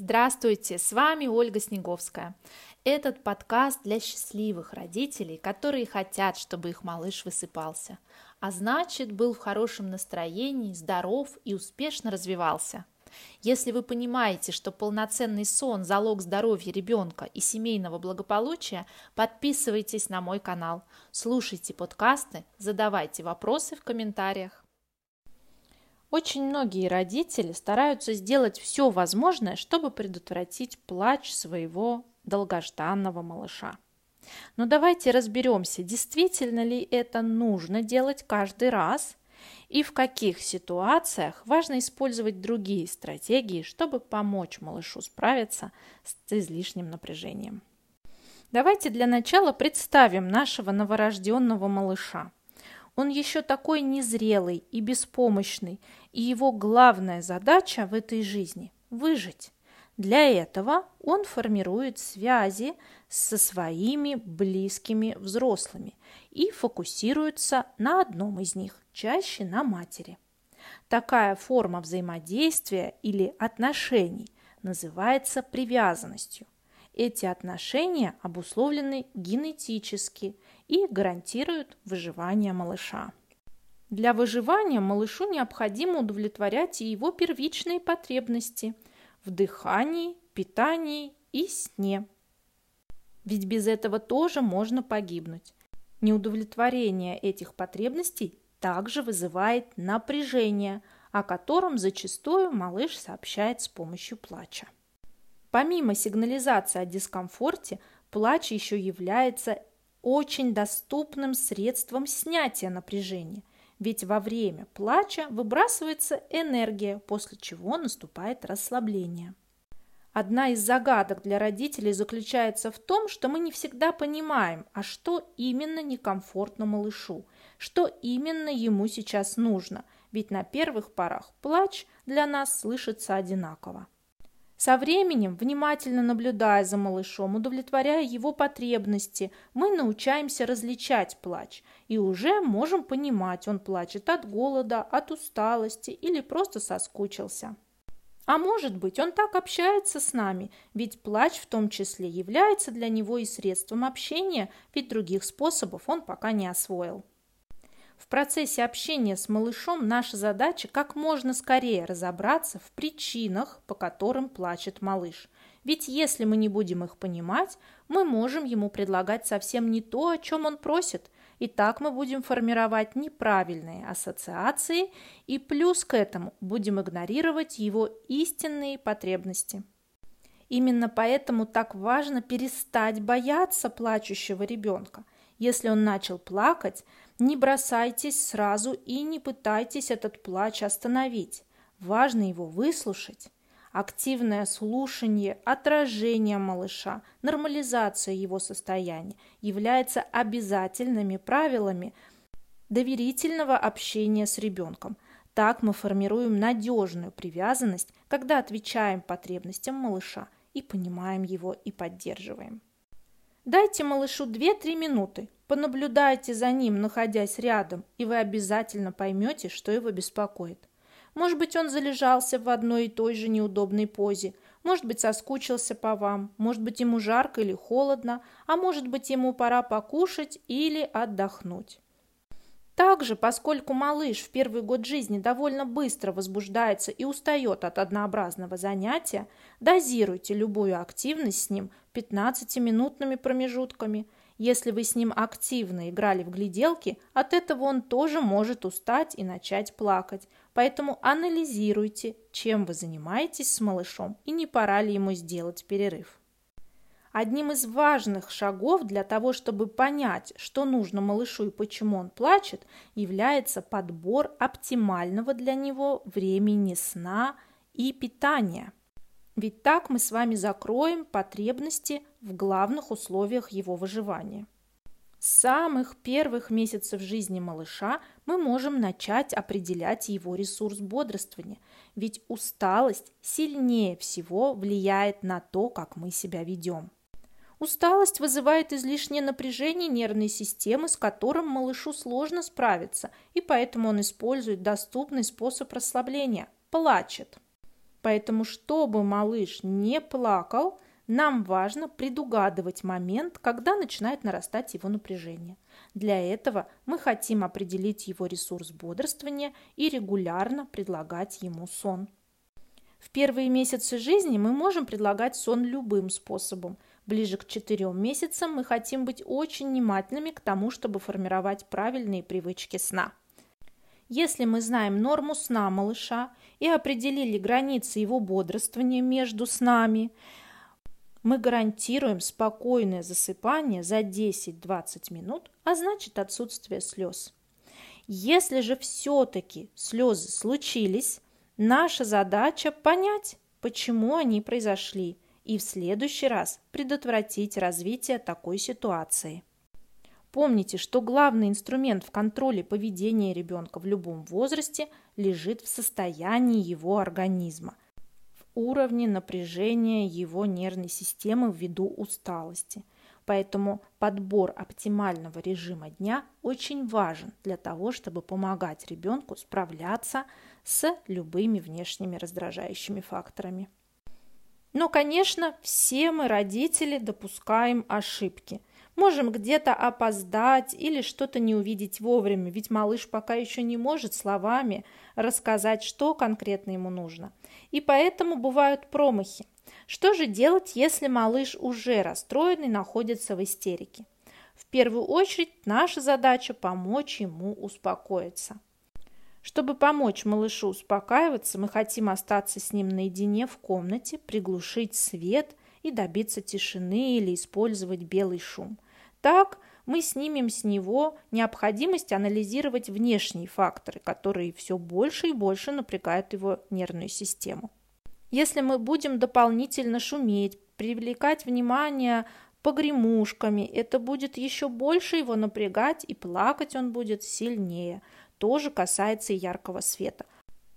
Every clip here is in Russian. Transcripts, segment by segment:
Здравствуйте, с вами Ольга Снеговская. Этот подкаст для счастливых родителей, которые хотят, чтобы их малыш высыпался, а значит, был в хорошем настроении, здоров и успешно развивался. Если вы понимаете, что полноценный сон – залог здоровья ребенка и семейного благополучия, подписывайтесь на мой канал, слушайте подкасты, задавайте вопросы в комментариях. Очень многие родители стараются сделать все возможное, чтобы предотвратить плач своего долгожданного малыша. Но давайте разберемся, действительно ли это нужно делать каждый раз и в каких ситуациях важно использовать другие стратегии, чтобы помочь малышу справиться с излишним напряжением. Давайте для начала представим нашего новорожденного малыша. Он еще такой незрелый и беспомощный, и его главная задача в этой жизни – выжить. Для этого он формирует связи со своими близкими взрослыми и фокусируется на одном из них, чаще на матери. Такая форма взаимодействия или отношений называется привязанностью. Эти отношения обусловлены генетически и гарантируют выживание малыша. Для выживания малышу необходимо удовлетворять и его первичные потребности в дыхании, питании и сне. Ведь без этого тоже можно погибнуть. Неудовлетворение этих потребностей также вызывает напряжение, о котором зачастую малыш сообщает с помощью плача. Помимо сигнализации о дискомфорте, плач еще является очень доступным средством снятия напряжения, ведь во время плача выбрасывается энергия, после чего наступает расслабление. Одна из загадок для родителей заключается в том, что мы не всегда понимаем, а что именно некомфортно малышу, что именно ему сейчас нужно, ведь на первых порах плач для нас слышится одинаково. Со временем, внимательно наблюдая за малышом, удовлетворяя его потребности, мы научаемся различать плач и уже можем понимать, он плачет от голода, от усталости или просто соскучился. А может быть, он так общается с нами, ведь плач в том числе является для него и средством общения, ведь других способов он пока не освоил. В процессе общения с малышом наша задача как можно скорее разобраться в причинах, по которым плачет малыш. Ведь если мы не будем их понимать, мы можем ему предлагать совсем не то, о чем он просит. И так мы будем формировать неправильные ассоциации и плюс к этому будем игнорировать его истинные потребности. Именно поэтому так важно перестать бояться плачущего ребенка. Если он начал плакать, не бросайтесь сразу и не пытайтесь этот плач остановить. Важно его выслушать. Активное слушание, отражение малыша, нормализация его состояния являются обязательными правилами доверительного общения с ребенком. Так мы формируем надежную привязанность, когда отвечаем потребностям малыша и понимаем его и поддерживаем. Дайте малышу 2-3 минуты, Понаблюдайте за ним, находясь рядом, и вы обязательно поймете, что его беспокоит. Может быть, он залежался в одной и той же неудобной позе, может быть, соскучился по вам, может быть, ему жарко или холодно, а может быть, ему пора покушать или отдохнуть. Также, поскольку малыш в первый год жизни довольно быстро возбуждается и устает от однообразного занятия, дозируйте любую активность с ним 15-минутными промежутками – если вы с ним активно играли в гляделки, от этого он тоже может устать и начать плакать. Поэтому анализируйте, чем вы занимаетесь с малышом и не пора ли ему сделать перерыв. Одним из важных шагов для того, чтобы понять, что нужно малышу и почему он плачет, является подбор оптимального для него времени сна и питания – ведь так мы с вами закроем потребности в главных условиях его выживания. С самых первых месяцев жизни малыша мы можем начать определять его ресурс бодрствования, ведь усталость сильнее всего влияет на то, как мы себя ведем. Усталость вызывает излишнее напряжение нервной системы, с которым малышу сложно справиться, и поэтому он использует доступный способ расслабления – плачет. Поэтому, чтобы малыш не плакал, нам важно предугадывать момент, когда начинает нарастать его напряжение. Для этого мы хотим определить его ресурс бодрствования и регулярно предлагать ему сон. В первые месяцы жизни мы можем предлагать сон любым способом. Ближе к четырем месяцам мы хотим быть очень внимательными к тому, чтобы формировать правильные привычки сна. Если мы знаем норму сна малыша и определили границы его бодрствования между снами, мы гарантируем спокойное засыпание за 10-20 минут, а значит отсутствие слез. Если же все-таки слезы случились, наша задача понять, почему они произошли, и в следующий раз предотвратить развитие такой ситуации. Помните, что главный инструмент в контроле поведения ребенка в любом возрасте лежит в состоянии его организма – уровне напряжения его нервной системы ввиду усталости. Поэтому подбор оптимального режима дня очень важен для того, чтобы помогать ребенку справляться с любыми внешними раздражающими факторами. Но, конечно, все мы, родители, допускаем ошибки. Можем где-то опоздать или что-то не увидеть вовремя, ведь малыш пока еще не может словами рассказать, что конкретно ему нужно. И поэтому бывают промахи. Что же делать, если малыш уже расстроен и находится в истерике? В первую очередь наша задача помочь ему успокоиться. Чтобы помочь малышу успокаиваться, мы хотим остаться с ним наедине в комнате, приглушить свет и добиться тишины или использовать белый шум – так мы снимем с него необходимость анализировать внешние факторы, которые все больше и больше напрягают его нервную систему. Если мы будем дополнительно шуметь, привлекать внимание погремушками, это будет еще больше его напрягать, и плакать он будет сильнее. Тоже касается и яркого света.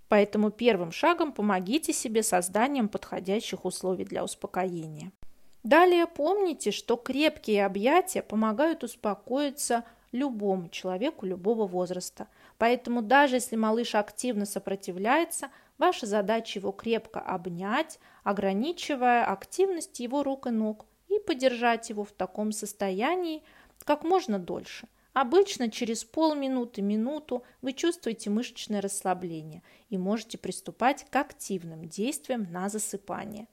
Поэтому первым шагом помогите себе созданием подходящих условий для успокоения. Далее помните, что крепкие объятия помогают успокоиться любому человеку любого возраста. Поэтому даже если малыш активно сопротивляется, ваша задача его крепко обнять, ограничивая активность его рук и ног и подержать его в таком состоянии как можно дольше. Обычно через полминуты, минуту вы чувствуете мышечное расслабление и можете приступать к активным действиям на засыпание.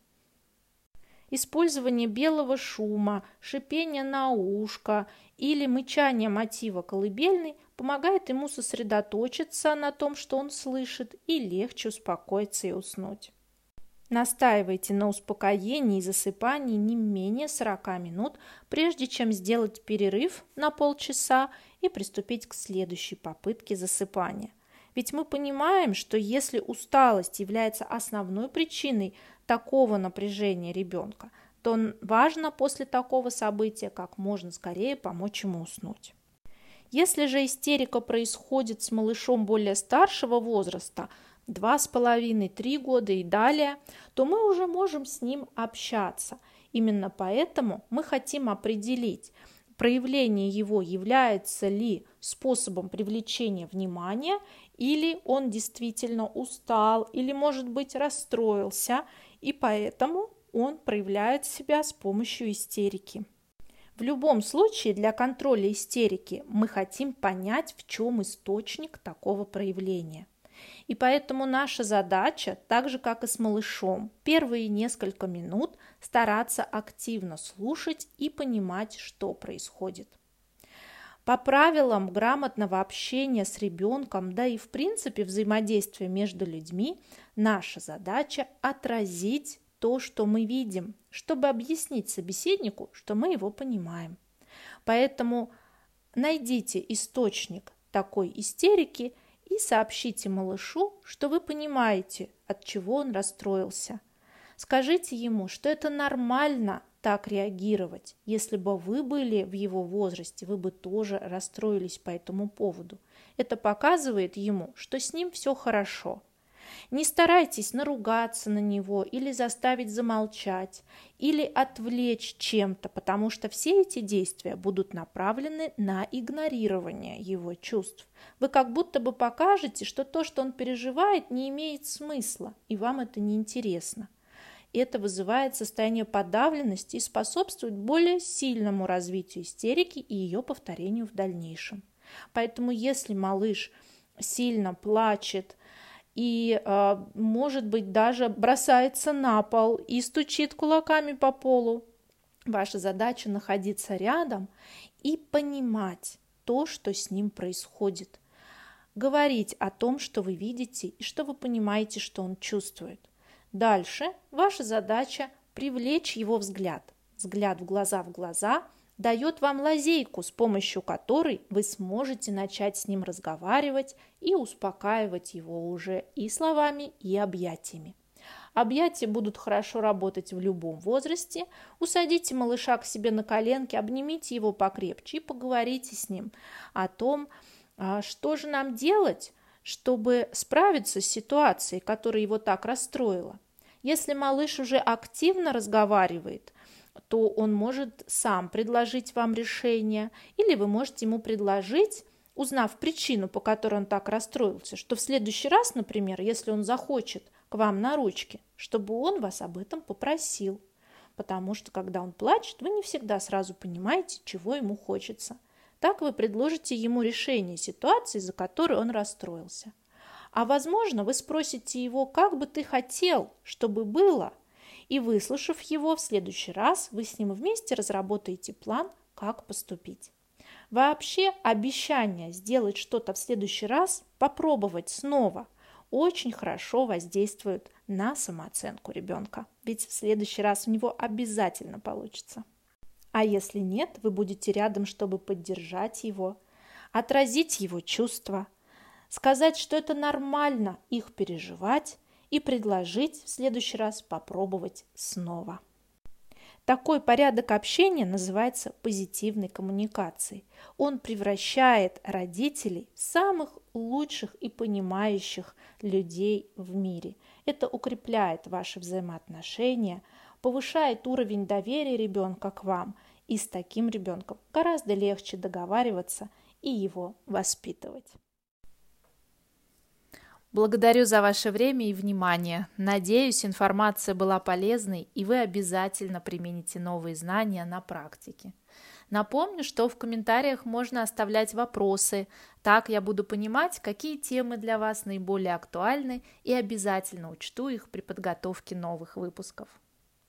Использование белого шума, шипение на ушко или мычание мотива колыбельной помогает ему сосредоточиться на том, что он слышит, и легче успокоиться и уснуть. Настаивайте на успокоении и засыпании не менее 40 минут, прежде чем сделать перерыв на полчаса и приступить к следующей попытке засыпания. Ведь мы понимаем, что если усталость является основной причиной такого напряжения ребенка, то важно после такого события как можно скорее помочь ему уснуть. Если же истерика происходит с малышом более старшего возраста, 2,5-3 года и далее, то мы уже можем с ним общаться. Именно поэтому мы хотим определить, проявление его является ли способом привлечения внимания, или он действительно устал, или, может быть, расстроился, и поэтому он проявляет себя с помощью истерики. В любом случае для контроля истерики мы хотим понять, в чем источник такого проявления. И поэтому наша задача, так же как и с малышом, первые несколько минут стараться активно слушать и понимать, что происходит. По правилам грамотного общения с ребенком, да и в принципе взаимодействия между людьми, наша задача отразить то, что мы видим, чтобы объяснить собеседнику, что мы его понимаем. Поэтому найдите источник такой истерики и сообщите малышу, что вы понимаете, от чего он расстроился. Скажите ему, что это нормально так реагировать. Если бы вы были в его возрасте, вы бы тоже расстроились по этому поводу. Это показывает ему, что с ним все хорошо. Не старайтесь наругаться на него или заставить замолчать, или отвлечь чем-то, потому что все эти действия будут направлены на игнорирование его чувств. Вы как будто бы покажете, что то, что он переживает, не имеет смысла, и вам это не интересно. Это вызывает состояние подавленности и способствует более сильному развитию истерики и ее повторению в дальнейшем. Поэтому если малыш сильно плачет, и, а, может быть, даже бросается на пол и стучит кулаками по полу. Ваша задача находиться рядом и понимать то, что с ним происходит. Говорить о том, что вы видите и что вы понимаете, что он чувствует. Дальше ваша задача привлечь его взгляд. Взгляд в глаза в глаза – дает вам лазейку, с помощью которой вы сможете начать с ним разговаривать и успокаивать его уже и словами, и объятиями. Объятия будут хорошо работать в любом возрасте. Усадите малыша к себе на коленки, обнимите его покрепче и поговорите с ним о том, а, что же нам делать, чтобы справиться с ситуацией, которая его так расстроила. Если малыш уже активно разговаривает, то он может сам предложить вам решение, или вы можете ему предложить, узнав причину, по которой он так расстроился, что в следующий раз, например, если он захочет к вам на ручки, чтобы он вас об этом попросил. Потому что, когда он плачет, вы не всегда сразу понимаете, чего ему хочется. Так вы предложите ему решение ситуации, за которую он расстроился. А возможно, вы спросите его, как бы ты хотел, чтобы было – и выслушав его, в следующий раз вы с ним вместе разработаете план, как поступить. Вообще обещание сделать что-то в следующий раз, попробовать снова, очень хорошо воздействует на самооценку ребенка. Ведь в следующий раз у него обязательно получится. А если нет, вы будете рядом, чтобы поддержать его, отразить его чувства, сказать, что это нормально их переживать и предложить в следующий раз попробовать снова. Такой порядок общения называется позитивной коммуникацией. Он превращает родителей в самых лучших и понимающих людей в мире. Это укрепляет ваши взаимоотношения, повышает уровень доверия ребенка к вам, и с таким ребенком гораздо легче договариваться и его воспитывать. Благодарю за ваше время и внимание. Надеюсь, информация была полезной, и вы обязательно примените новые знания на практике. Напомню, что в комментариях можно оставлять вопросы. Так я буду понимать, какие темы для вас наиболее актуальны и обязательно учту их при подготовке новых выпусков.